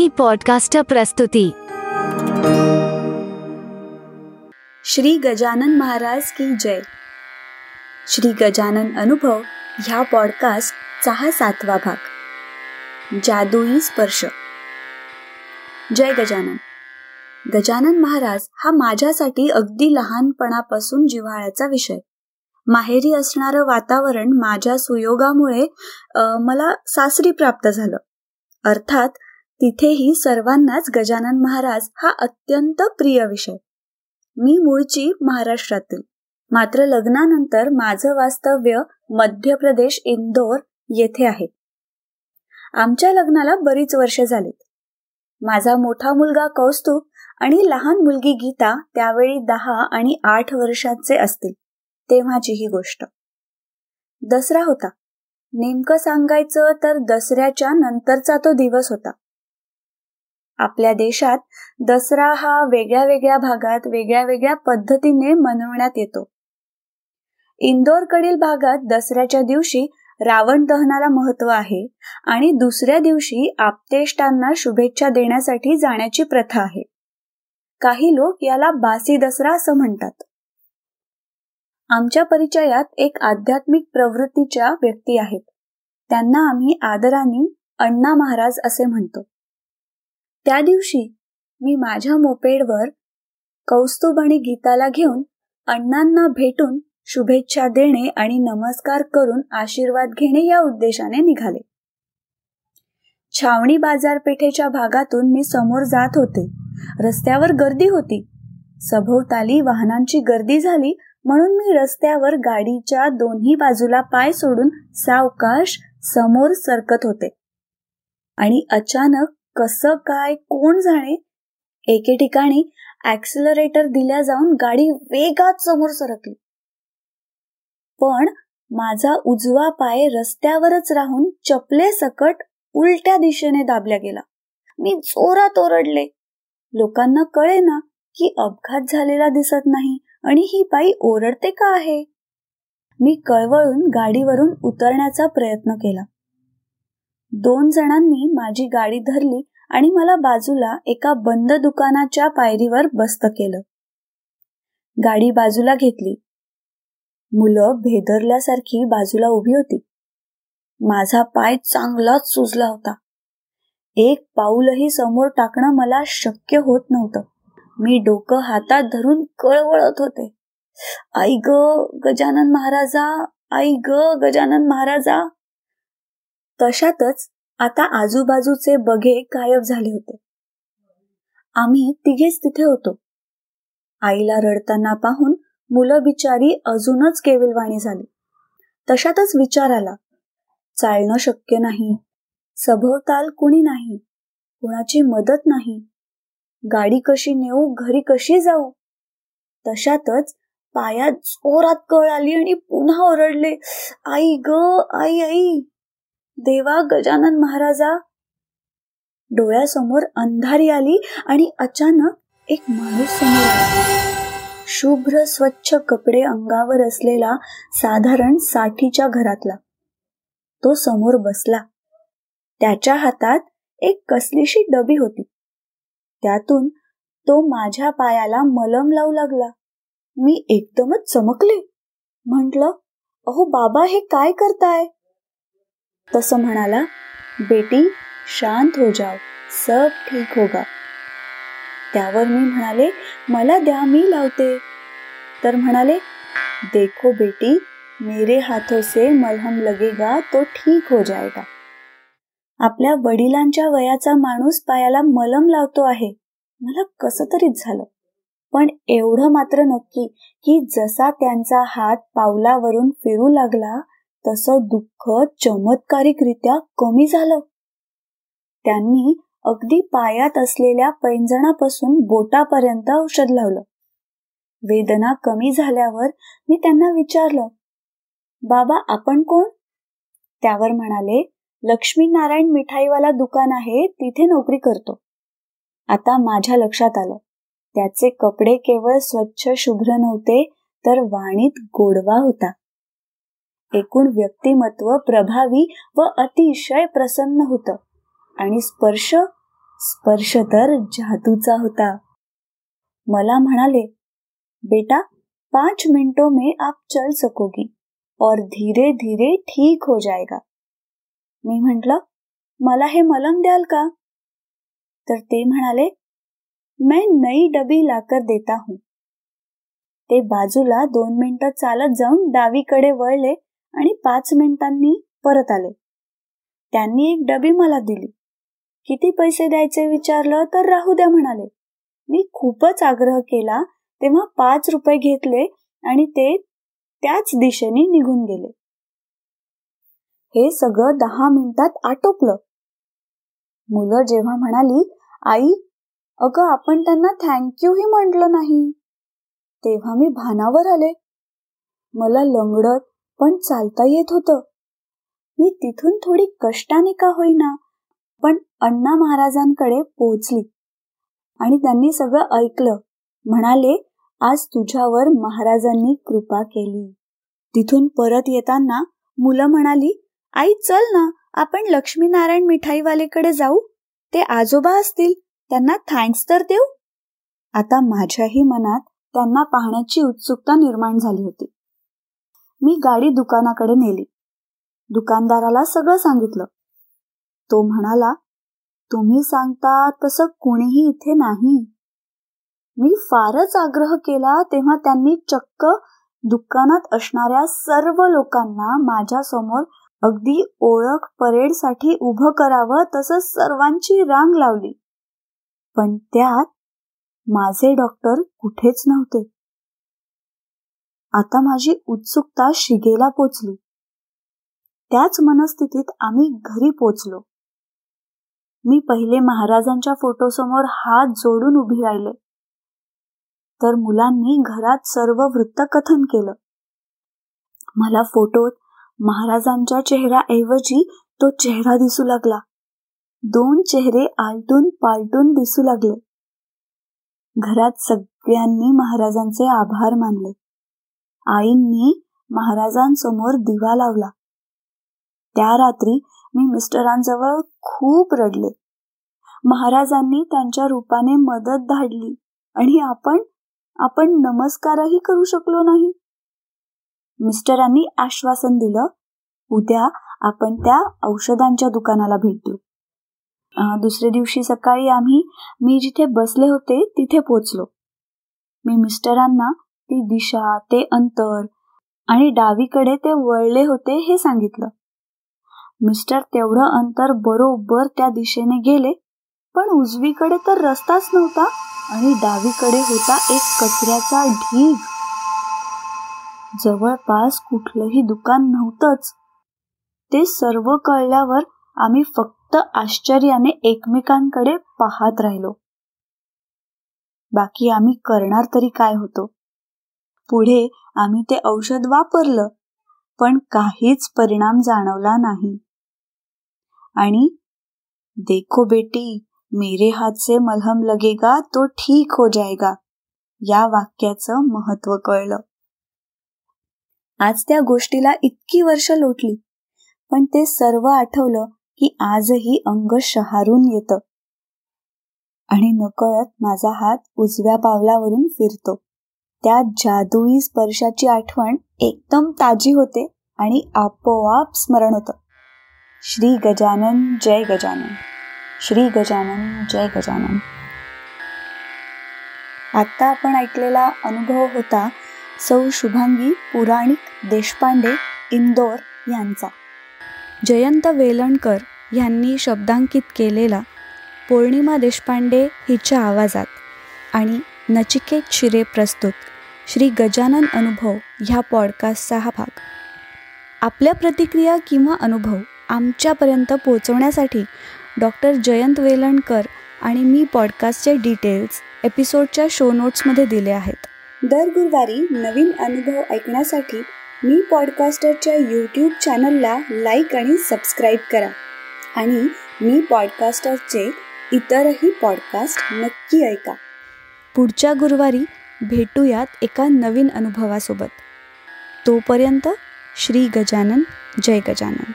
मी podcast प्रस्तुती श्री गजानन महाराज की जय. श्री गजानन अनुभव ह्या पॉडकास्टचा हा सातवा भाग. जादुई स्पर्श. जय गजानन. गजानन महाराज हा माझ्यासाठी अगदी लहानपणापासून जिव्हाळ्याचा विषय. माहेरी असणारं वातावरण माझ्या सुयोगामुळे मला सासरी प्राप्त झालं. अर्थात तिथेही सर्वांनाच गजानन महाराज हा अत्यंत प्रिय विषय. मी मूळची महाराष्ट्रातील. मात्र लग्नानंतर माझं वास्तव्य मध्य प्रदेश इंदोर येथे आहे. आमच्या लग्नाला बरीच वर्ष झालीत. माझा मोठा मुलगा कौस्तुभ आणि लहान मुलगी गीता त्यावेळी दहा आणि आठ वर्षांचे असतील. तेव्हाची ही गोष्ट. दसरा होता. नेमकं सांगायचं तर दसऱ्याच्या नंतरचा तो दिवस होता. आपल्या देशात दसरा हा वेगळ्या वेगळ्या भागात वेगळ्या वेगळ्या पद्धतीने मनवण्यात येतो. इंदोरकडील भागात दसऱ्याच्या दिवशी रावण दहनाला महत्त्व आहे आणि दुसऱ्या दिवशी आपतेष्टांना शुभेच्छा देण्यासाठी जाण्याची प्रथा आहे. काही लोक याला बासी दसरा असं म्हणतात. आमच्या परिचयात एक आध्यात्मिक प्रवृत्तीच्या व्यक्ती आहेत. त्यांना आम्ही आदराने अण्णा महाराज असे म्हणतो. त्या दिवशी मी माझ्या मोपेडवर कौस्तुभ आणि गीताला घेऊन अण्णांना भेटून शुभेच्छा देणे आणि नमस्कार करून आशीर्वाद घेणे या उद्देशाने निघाले. छावणी बाजारपेठेच्या भागातून मी समोर जात होते. रस्त्यावर गर्दी होती. सभोवताली वाहनांची गर्दी झाली म्हणून मी रस्त्यावर गाडीच्या दोन्ही बाजूला पाय सोडून सावकाश समोर सरकत होते. आणि अचानक कसं काय कोण जाणे? एके ठिकाणी ऍक्सिलरेटर दिल्या जाऊन गाडी वेगात समोर सरकली. पण माझा उजवा पाय रस्त्यावरच राहून चपले सकट उलट्या दिशेने दाबल्या गेला. मी जोरात ओरडले. लोकांना कळे ना की अपघात झालेला दिसत नाही आणि ही बाई ओरडते का आहे? मी कळवळून गाडीवरून उतरण्याचा प्रयत्न केला. दोन जणांनी माझी गाडी धरली आणि मला बाजूला एका बंद दुकानाच्या पायरीवर बस्त केलं. गाडी बाजूला घेतली. मुलं भेदरल्यासारखी बाजूला उभी होती. माझा पाय चांगलाच सुजला होता. एक पाऊलही समोर टाकणं मला शक्य होत नव्हतं. मी डोकं हातात धरून कळवळत होते. आई ग गजानन महाराजा आई ग गजानन महाराजा. तशातच आता आजूबाजूचे बघे गायब झाले होते. आम्ही तिघेच तिथे होतो. आईला रडताना पाहून मुलं बिचारी अजूनच केविलवाणी झाली. तशातच विचार आला. चालणं शक्य नाही. सभोवताल कुणी नाही. कुणाची मदत नाही. गाडी कशी नेऊ घरी कशी जाऊ? तशातच पायात जोरात कळ आली आणि पुन्हा ओरडले आई ग आई आई. देवा गजानन महाराजा. डोळ्यासमोर अंधारी आली आणि अचानक एक माणूस समोर आला. शुभ्र स्वच्छ कपडे अंगावर असलेला साधारण साठीच्या घरातला. तो समोर बसला. त्याच्या हातात एक कसलीशी डबी होती. त्यातून तो माझ्या पायाला मलम लावू लागला. मी एकदमच चमकले. म्हंटल अहो बाबा हे काय करताय? तसं म्हणाला बेटी शांत हो जाओ सब ठीक होगा. त्यावर मी म्हणाले मला द्या मी लावते. तर म्हणाले देखो बेटी मेरे हाथों से मलहम लगेगा तो ठीक हो जाएगा. आपल्या वडिलांच्या वयाचा माणूस पायाला मलम लावतो आहे. मला कस तरीच झालं. पण एवढं मात्र नक्की की जसा त्यांचा हात पावलावरून फिरू लागला तसं दुःख चमत्कारिकरित्या कमी झालं. त्यांनी अगदी पायात असलेल्या पैंजणापासून बोटापर्यंत औषध लावलं. वेदना कमी झाल्यावर मी त्यांना विचारलं बाबा आपण कोण? त्यावर म्हणाले लक्ष्मीनारायण मिठाईवाला दुकान आहे तिथे नोकरी करतो. आता माझ्या लक्षात आलं त्याचे कपडे केवळ स्वच्छ शुभ्र नव्हते तर वाणीत गोडवा होता. एकूण व्यक्तिमत्व प्रभावी व अतिशय प्रसन्न होत. आणि स्पर्श स्पर्श तर जादूचा होता. मला म्हणाले बेटा पांच मिनटों में आप चल सकोगी और धीरे धीरे ठीक हो जाएगा. मी म्हटलं मला हे मलम द्याल का? तर ते म्हणाले मैं नई डबी लाकर देता हूं. ते बाजूला दोन मिनिटं चालत जाऊन डावीकडे वळले आणि पाच मिनिटांनी परत आले. त्यांनी एक डबी मला दिली. किती पैसे द्यायचे विचारलं तर राहू द्या म्हणाले. मी खूपच आग्रह केला तेव्हा पाच रुपये घेतले आणि ते त्याच दिशेने निघून गेले. हे सगळं दहा मिनिटात आटोपलं. मुलं जेव्हा म्हणाली आई अगं आपण त्यांना थँक्यूही म्हटलं नाही. तेव्हा मी भानावर आले. मला लंगडत पण चालता येत होतं. मी तिथून थोडी कष्टाने का होईना पण अण्णा महाराजांकडे पोहोचली. आणि त्यांनी सगळं ऐकलं. म्हणाले आज तुझ्यावर महाराजांनी कृपा केली. तिथून परत येताना मुलं म्हणाली आई चल ना आपण लक्ष्मीनारायण मिठाईवालेकडे जाऊ. ते आजोबा असतील त्यांना थँक्स तर देऊ. आता माझ्याही मनात त्यांना पाहण्याची उत्सुकता निर्माण झाली होती. मी गाडी दुकानाकडे नेली. दुकानदाराला सगळं सांगितलं. तो म्हणाला तुम्ही सांगता तसं कुणीही इथे नाही. मी फारच आग्रह केला तेव्हा त्यांनी चक्क दुकानात असणाऱ्या सर्व लोकांना माझ्यासमोर अगदी ओळख परेडसाठी उभं करावं तसं सर्वांची रांग लावली. पण त्यात माझे डॉक्टर कुठेच नव्हते. आता माझी उत्सुकता शिगेला पोचली. त्याच मनस्थितीत आम्ही घरी पोचलो. मी पहिले महाराजांच्या फोटोसमोर हात जोडून उभी राहिले. तर मुलांनी घरात सर्व वृत्तकथन केलं. मला फोटोत महाराजांच्या चेहऱ्याऐवजी तो चेहरा दिसू लागला. दोन चेहरे आलटून पालटून दिसू लागले. घरात सगळ्यांनी महाराजांचे आभार मानले. आईंनी महाराजांसमोर दिवा लावला. त्या रात्री मी मिस्टरांजवळ खूप रडले. महाराजांनी त्यांच्या रूपाने मदत धाडली आणि आपण आपण नमस्कारही करू शकलो नाही. मिस्टरांनी आश्वासन दिलं उद्या आपण त्या औषधांच्या दुकानाला भेट. देऊ दुसऱ्या दिवशी सकाळी आम्ही मी जिथे बसले होते तिथे पोचलो. मी मिस्टरांना ती दिशा ते अंतर आणि डावीकडे ते वळले होते हे सांगितलं. मिस्टर तेवढं अंतर बरोबर त्या दिशेने गेले पण उजवीकडे तर रस्ताच नव्हता आणि डावीकडे होता एक कचऱ्याचा ढीग. जवळपास कुठलंही दुकान नव्हतंच. ते सर्व कळल्यावर आम्ही फक्त आश्चर्याने एकमेकांकडे पाहत राहिलो. बाकी आम्ही करणार तरी काय होतो? पुढे आम्ही ते औषध वापरलं पण काहीच परिणाम जाणवला नाही. आणि देखो बेटी मेरे हात से मलहम लगेगा तो ठीक हो जाएगा या वाक्याचं महत्त्व कळलं. आज त्या गोष्टीला इतकी वर्ष लोटली पण ते सर्व आठवलं की आजही अंग शहारून येतं. आणि नकळत माझा हात उजव्या पावलावरून फिरतो. त्या जादुई स्पर्शाची आठवण एकदम ताजी होते आणि आपोआप स्मरण होतं. श्री गजानन जय गजानन. श्री गजानन जय गजानन. आता आपण ऐकलेला अनुभव होता सौ शुभांगी पुराणिक देशपांडे इंदोर यांचा. जयंत वेलणकर यांनी शब्दांकित केलेला पौर्णिमा देशपांडे हिच्या आवाजात आणि नचिकेत शिरे प्रस्तुत श्री गजानन अनुभव ह्या पॉडकास्टचा हा भाग. आपल्या प्रतिक्रिया किंवा अनुभव आमच्यापर्यंत पोचवण्यासाठी डॉक्टर जयंत वेलणकर आणि मी पॉडकास्टचे डिटेल्स एपिसोडच्या शो नोट्समध्ये दिले आहेत. दर गुरुवारी नवीन अनुभव ऐकण्यासाठी मी पॉडकास्टरच्या यूट्यूब चॅनलला लाईक आणि सबस्क्राईब करा. आणि मी पॉडकास्टरचे इतरही पॉडकास्ट नक्की ऐका. पुढच्या गुरुवारी भेटूयात एका नवीन अनुभवासोबत. तोपर्यंत श्री गजानन जय गजानन.